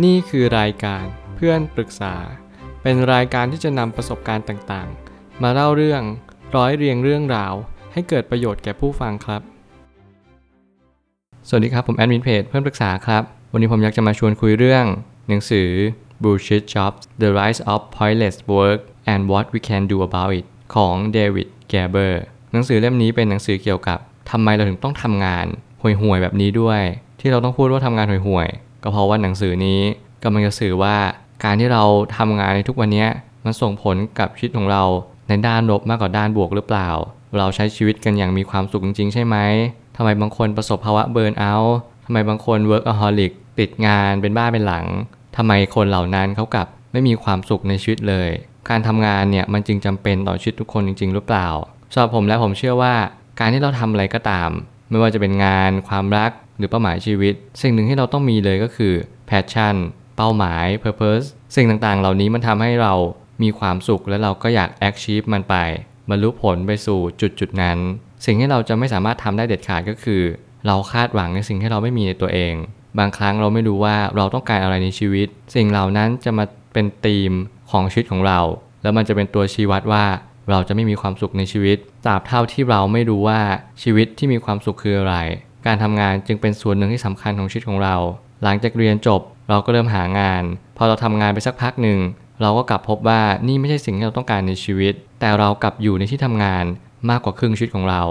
นี่คือรายการเพื่อนปรึกษา เป็นรายการที่จะนำประสบการณ์ต่างๆ มาเล่าเรื่องร้อยเรียงเรื่องราว ให้เกิดประโยชน์แก่ผู้ฟังครับ สวัสดีครับ ผมแอดมินเพจเพื่อนปรึกษาครับ วันนี้ผมอยากจะมาชวนคุยเรื่อง หนังสือ Bullshit Jobs The Rise of Pointless Work and What We Can Do About It ของเดวิดแกเบอร์หนังสือเล่มนี้เป็นหนังสือเกี่ยวกับทำไมเราถึงต้องทำงานห่วยๆแบบนี้ด้วย ที่เราต้องพูดว่าทำงานห่วยๆ ก็เพราะว่าหนังสือนี้กำลังจะสื่อว่าการที่เราทำงานในทุกวันนี้มันส่งผลกับชีวิตของเราในด้านลบมากกว่าด้านบวกหรือเปล่า เราใช้ชีวิตกันอย่างมีความสุขจริงๆ ใช่ไหมทำไมบางคนประสบภาวะเบิร์นเอาท์ทำไมบางคน workaholic ติดงานเป็นบ้าเป็นหลังทำไมคนเหล่านั้นเขากลับไม่มีความสุขในชีวิตเลย การทำงานเนี่ยมันจึงจำเป็นต่อชีวิตทุกคนจริง ๆ หรือเปล่าสำหรับผมและผมเชื่อว่า การที่เราทำอะไรก็ตาม ไม่ว่าจะเป็นงาน ความรัก หรือเป้าหมายชีวิต สิ่งหนึ่งที่เราต้องมีเลยก็คือ passion เป้าหมาย purpose สิ่งต่างๆ เหล่านี้มันทำให้เรามีความสุขและเราก็อยาก achieve มันไปบรรลุผลไปสู่จุดจุดๆนั้น สิ่งที่เราจะไม่สามารถทำได้เด็ดขาดก็คือ เราคาดหวังในสิ่งที่เราไม่มีในตัวเอง บางครั้งเราไม่รู้ว่าเราต้องการอะไรในชีวิต สิ่งเหล่านั้นจะมาเป็นธีมของชีวิตของเรา แล้วมันจะเป็นตัวชี้วัดว่าเราจะไม่มีความสุขในชีวิตตราบเท่าที่เราไม่รู้ว่าชีวิตที่มีความสุขคืออะไร การทำงานจึงเป็นส่วนหนึ่งที่สำคัญของชีวิตของเรา หลังจากเรียนจบเราก็เริ่มหางาน พอเราทำงานไปสักพักหนึ่ง เราก็กลับพบว่านี่ไม่ใช่สิ่งที่เราต้องการในชีวิต แต่เรากลับอยู่ในที่ทำงานมากกว่าครึ่งชีวิตของเรา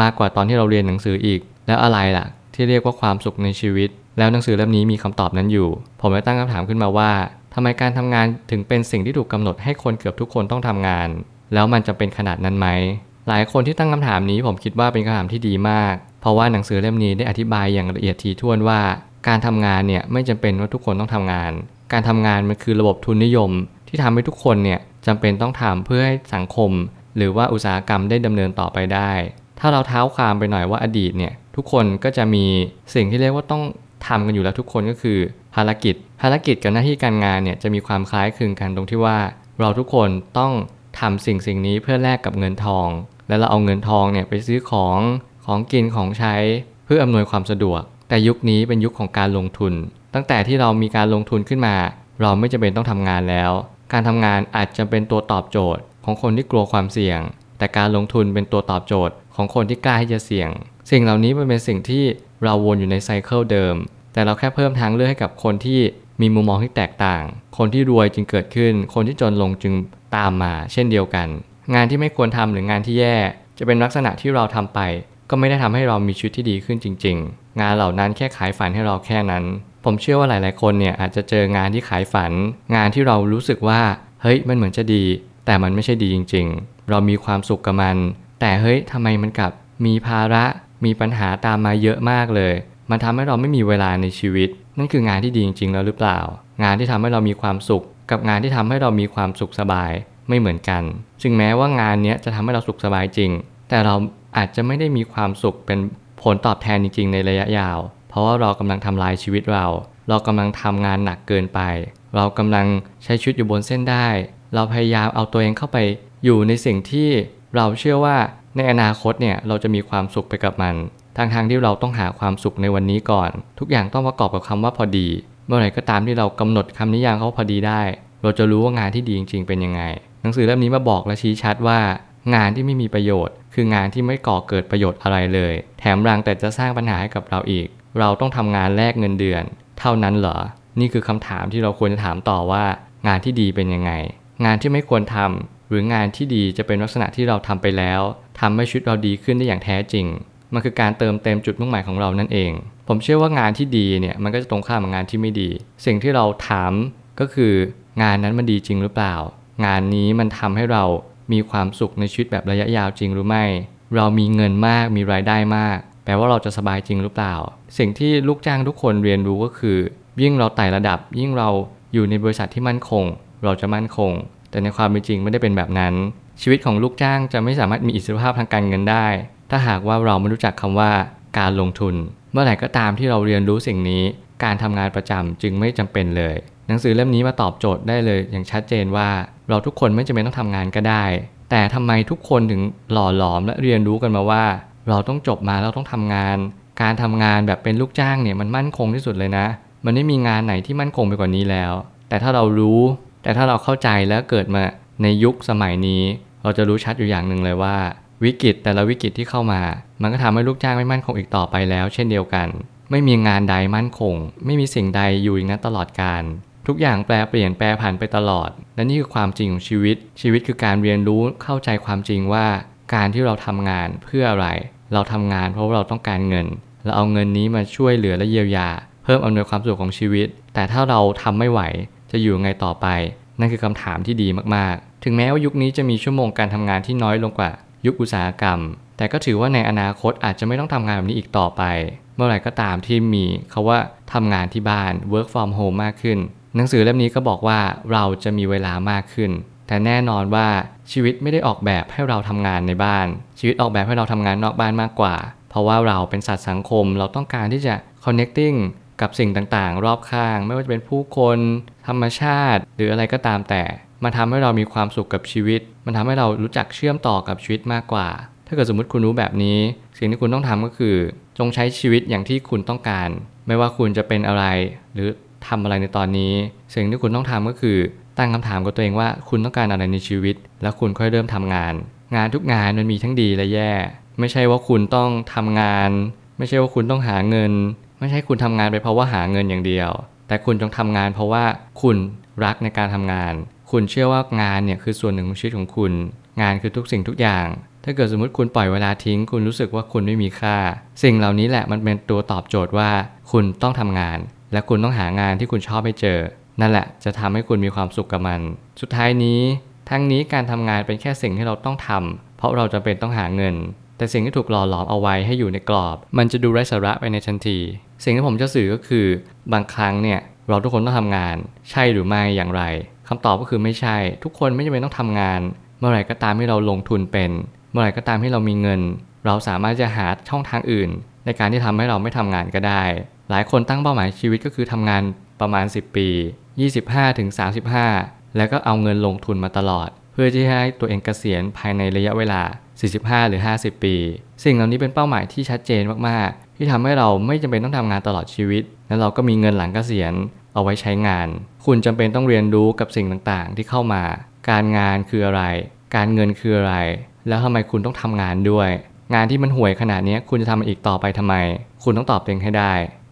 มากกว่าตอนที่เราเรียนหนังสืออีก แล้วอะไรล่ะ ที่เรียกว่าความสุขในชีวิต แล้วหนังสือเล่มนี้มีคำตอบนั้นอยู่ ผมเลยตั้งคำถามขึ้นมาว่าทำไมการทำงานถึงเป็นสิ่งที่ถูกกำหนดให้คนเกือบทุกคนต้องทำงาน แล้วมันจะเป็นขนาดนั้นไหม หลายคนที่ตั้งคำถามนี้ผมคิดว่าเป็นคำถามที่ดีมาก เพราะว่าหนังสือเล่มนี้ได้อธิบายอย่างละเอียดถี่ถ้วนว่า การทำงานเนี่ยไม่จำเป็นว่าทุกคนต้องทำงาน การทำงานมันคือระบบทุนนิยม ที่ทำให้ทุกคนเนี่ยจำเป็นต้องทำเพื่อให้สังคม หรือว่าอุตสาหกรรมได้ดำเนินต่อไปได้ ถ้าเราเท้าความไปหน่อยว่าอดีตเนี่ยทุกคนก็จะมีสิ่งที่เรียกว่าต้องทำกันอยู่แล้วทุกคนก็คือ ภารกิจ ภารกิจกับหน้าที่การงานเนี่ยจะมีความคล้ายคลึงกันตรงที่ว่า เราทุกคนต้องทำสิ่งสิ่งนี้เพื่อแลกกับเงินทอง แล้วเราเอาเงินทองเนี่ยไปซื้อของของกินของใช้เพื่ออำนวยความสะดวก แต่ยุคนี้เป็นยุคของการลงทุน ตั้งแต่ที่เรามีการลงทุนขึ้นมา เราไม่จำเป็นต้องทำงานแล้ว การทำงานอาจจะเป็นตัวตอบโจทย์ ของคนที่กลัวความเสี่ยง แต่การลงทุนเป็นตัวตอบโจทย์ ของคนที่กล้าที่จะเสี่ยง สิ่งเหล่านี้มันเป็นสิ่งที่เราวนอยู่ในไซเคิลเดิม แต่เราแค่เพิ่มทางเลือกให้กับคนที่มีมุมมองที่แตกต่าง คนที่รวยจึงเกิดขึ้น คนที่จนลงจึงตามมา เช่นเดียวกัน งานที่ไม่ควรทำหรืองานที่แย่ จะเป็นลักษณะที่เราทำไป ก็ไม่ได้ทำให้เรามีชีวิตที่ดีขึ้นจริง ๆ งานเหล่านั้นแค่ขายฝันให้เราแค่นั้น ผมเชื่อว่าหลาย ๆ คนเนี่ยอาจจะเจองานที่ขายฝัน งานที่เรารู้สึกว่า เฮ้ยมันเหมือนจะดี แต่มันไม่ใช่ดีจริง ๆ เรามีความสุขกับมัน แต่เฮ้ยทำไมมันกลับ มีภาระมีปัญหาตามมาเยอะมากเลย มันทำให้เราไม่มีเวลาในชีวิต นั่นคืองานที่ดีจริง ๆ แล้วหรือเปล่า งานที่ทำให้เรามีความสุข กับงานที่ทำให้เรามีความสุขสบาย ไม่เหมือนกันจึงแม้ว่างานนี้จะทำให้เราสุขสบายจริง แต่เราอาจจะไม่ได้มีความสุขเป็นผลตอบแทนจริง ๆ ในระยะยาว เพราะว่าเรากำลังทำลายชีวิตเรา เรากำลังทำงานหนักเกินไป เรากำลังใช้ชีวิตอยู่บนเส้นได้ เราพยายามเอาตัวเองเข้าไปอยู่ในสิ่งที่เราเชื่อว่าในอนาคตเนี่ยเราจะมีความสุขไปกับมันทางทางที่เราต้องหาความสุขในวันนี้ก่อน ทุกอย่างต้องประกอบกับคำว่าพอดี เมื่อไหร่ก็ตามที่เรากำหนดคำนิยามเขาพอดีได้ เราจะรู้ว่างานที่ดีจริง ๆ เป็นยังไง หนังสือเล่มนี้มาบอกและชี้ชัดว่า งานที่ไม่มีประโยชน์ คืองานที่ไม่ก่อเกิดประโยชน์อะไรเลย แถมรังแต่จะสร้างปัญหาให้กับเราอีก เราต้องทำงานแลกเงินเดือน เท่านั้นเหรอ นี่คือคำถามที่เราควรจะถามต่อว่า งานที่ดีเป็นยังไง งานที่ไม่ควรทำหรืองานที่ดีจะเป็นลักษณะที่เราทำไปแล้วทำให้ชีวิตเราดีขึ้นได้อย่างแท้จริงมันคือการเติมเต็มจุดมุ่งหมายของเรานั่นเอง ผมเชื่อว่างานที่ดีเนี่ยมันก็จะตรงข้ามกับงานที่ไม่ดี สิ่งที่เราถามก็คืองานนั้นมันดีจริงหรือเปล่า งานนี้มันทำให้เรามีความสุขในชีวิตแบบระยะยาวจริงหรือไม่ เรามีเงินมากมีรายได้มาก แปลว่าเราจะสบายจริงหรือเปล่า สิ่งที่ลูกจ้างทุกคนเรียนรู้ก็คือ ยิ่งเราไต่ระดับ ยิ่งเราอยู่ในบริษัทที่มั่นคง เราจะมั่นคง แต่ในความเป็นจริงไม่ได้เป็นแบบนั้น ชีวิตของลูกจ้างจะไม่สามารถมีอิสรภาพทางการเงินได้ ถ้าหากว่าเราไม่รู้จักคำว่าการลงทุน เมื่อไหร่ก็ตามที่เราเรียนรู้สิ่งนี้ การทำงานประจำจึงไม่จำเป็นเลย หนังสือเล่มนี้มาตอบโจทย์ได้เลยอย่างชัดเจนว่าเราทุกคนไม่จำเป็นต้องทำงานก็ได้ แต่ทำไมทุกคนถึงหล่อหลอมและเรียนรู้กันมาว่า เราต้องจบมาแล้วต้องทำงาน การทำงานแบบเป็นลูกจ้างเนี่ยมันมั่นคงที่สุดเลยนะ มันไม่มีงานไหนที่มั่นคงไปกว่านี้แล้ว แต่ถ้าเรารู้ แต่ถ้าเราเข้าใจแล้วเกิดมาในยุคสมัยนี้ เราจะรู้ชัดอยู่อย่างหนึ่งเลยว่า วิกฤตแต่ละวิกฤตที่เข้ามา มันก็ทำให้ลูกจ้างไม่มั่นคงอีกต่อไปแล้ว เช่นเดียวกัน ไม่มีงานใดมั่นคง ไม่มีสิ่งใดอยู่อย่างนั้นตลอดการ ทุกอย่างแปลเปลี่ยนแปรผันไปตลอด และนี่คือความจริงของชีวิต ชีวิตคือการเรียนรู้เข้าใจความจริงว่า การที่เราทำงานเพื่ออะไร เราทำงานเพราะว่าเราต้องการเงิน เราเอาเงินนี้มาช่วยเหลือและเยียวยา เพิ่มอำนวยความสะดวกของชีวิต แต่ถ้าเราทำไม่ไหวจะอยู่ยังไงต่อไป นั่นคือคำถามที่ดีมากๆ ถึงแม้ว่ายุคนี้จะมีชั่วโมงการทำงานที่น้อยลงกว่า ยุคอุตสาหกรรม แต่ก็ถือว่าในอนาคตอาจจะไม่ต้องทำงานแบบนี้อีกต่อไป เมื่อไหร่ก็ตามที่มีเขาว่าทำงานที่บ้าน work from home มากขึ้น หนังสือเล่มนี้ก็บอกว่าเราจะมีเวลามากขึ้น แต่แน่นอนว่าชีวิตไม่ได้ออกแบบให้เราทำงานในบ้าน ชีวิตออกแบบให้เราทำงานนอกบ้านมากกว่า เพราะว่าเราเป็นสัตว์สังคมเราต้องการที่จะ connecting กับสิ่งต่างๆ รอบข้าง ไม่ว่าจะเป็นผู้คน ธรรมชาติ หรืออะไรก็ตามแต่ มันทำให้เรามีความสุขกับชีวิต มันทำให้เรารู้จักเชื่อมต่อกับชีวิตมากกว่า ถ้าเกิดสมมติคุณรู้แบบนี้ สิ่งที่คุณต้องทำก็คือ จงใช้ชีวิตอย่างที่คุณต้องการ ไม่ว่าคุณจะเป็นอะไร หรือ ทำอะไรในตอนนี้ สิ่งที่คุณต้องทำก็คือ ตั้งคำถามกับตัวเองว่าคุณต้องการอะไรในชีวิต แล้วคุณค่อยเริ่มทำงาน งานทุกงานมันมีทั้งดีและแย่ ไม่ใช่ว่าคุณต้องทำงาน ไม่ใช่ว่าคุณต้องหาเงิน ไม่ใช่คุณทำงานไปเพราะว่าหาเงินอย่างเดียว แต่คุณจงทำงานเพราะว่าคุณรักในการทำงาน คุณเชื่อว่างานเนี่ยคือส่วนหนึ่งของชีวิตของคุณ งานคือทุกสิ่งทุกอย่างถ้าเกิดสมมติคุณปล่อยเวลาทิ้ง คุณรู้สึกว่าคุณไม่มีค่า สิ่งเหล่านี้แหละมันเป็นตัวตอบโจทย์ว่า คุณต้องทำงาน และคุณต้องหางานที่คุณชอบให้เจอ นั่นแหละจะทำให้คุณมีความสุขกับมัน สุดท้ายนี้ ทั้งนี้การทำงานเป็นแค่สิ่งที่เราต้องทำเพราะเราจำเป็นต้องหาเงิน แต่สิ่งที่ถูกหล่อหลอมเอาไว้ให้อยู่ในกรอบ มันจะดูไร้สาระไปในทันที สิ่งที่ผมจะสื่อก็คือบางครั้งเนี่ยเราทุกคนต้องทำงาน ใช่หรือไม่อย่างไรคำตอบก็คือไม่ใช่ ทุกคนไม่จำเป็นต้องทำงาน เมื่อไหร่ก็ตามที่เราลงทุนเป็น เมื่อไหร่ก็ตามที่เรามีเงิน เราสามารถจะหาช่องทางอื่น ในการที่ทำให้เราไม่ทำงานก็ได้ หลายคนตั้งเป้าหมายชีวิตก็คือทำงานประมาณ 10 ปี 25ถึง35 แล้วก็เอาเงินลงทุนมาตลอด เพื่อที่ให้ตัวเองเกษียณภายในระยะเวลา 45 หรือ 50 ปี สิ่งเหล่านี้เป็นเป้าหมายที่ชัดเจนมากๆ ที่ทำให้เราไม่จำเป็นต้องทำงานตลอดชีวิต และเราก็มีเงินหลังเกษียณเอาไว้ใช้งาน คุณจำเป็นต้องเรียนรู้กับสิ่งต่างๆ ที่เข้ามา การงานคืออะไร การเงินคืออะไร แล้วทำไมคุณต้องทำงานด้วย งานที่มันห่วยขนาดนี้คุณจะทำมันอีกต่อไปทำไม คุณต้องตอบเองให้ได้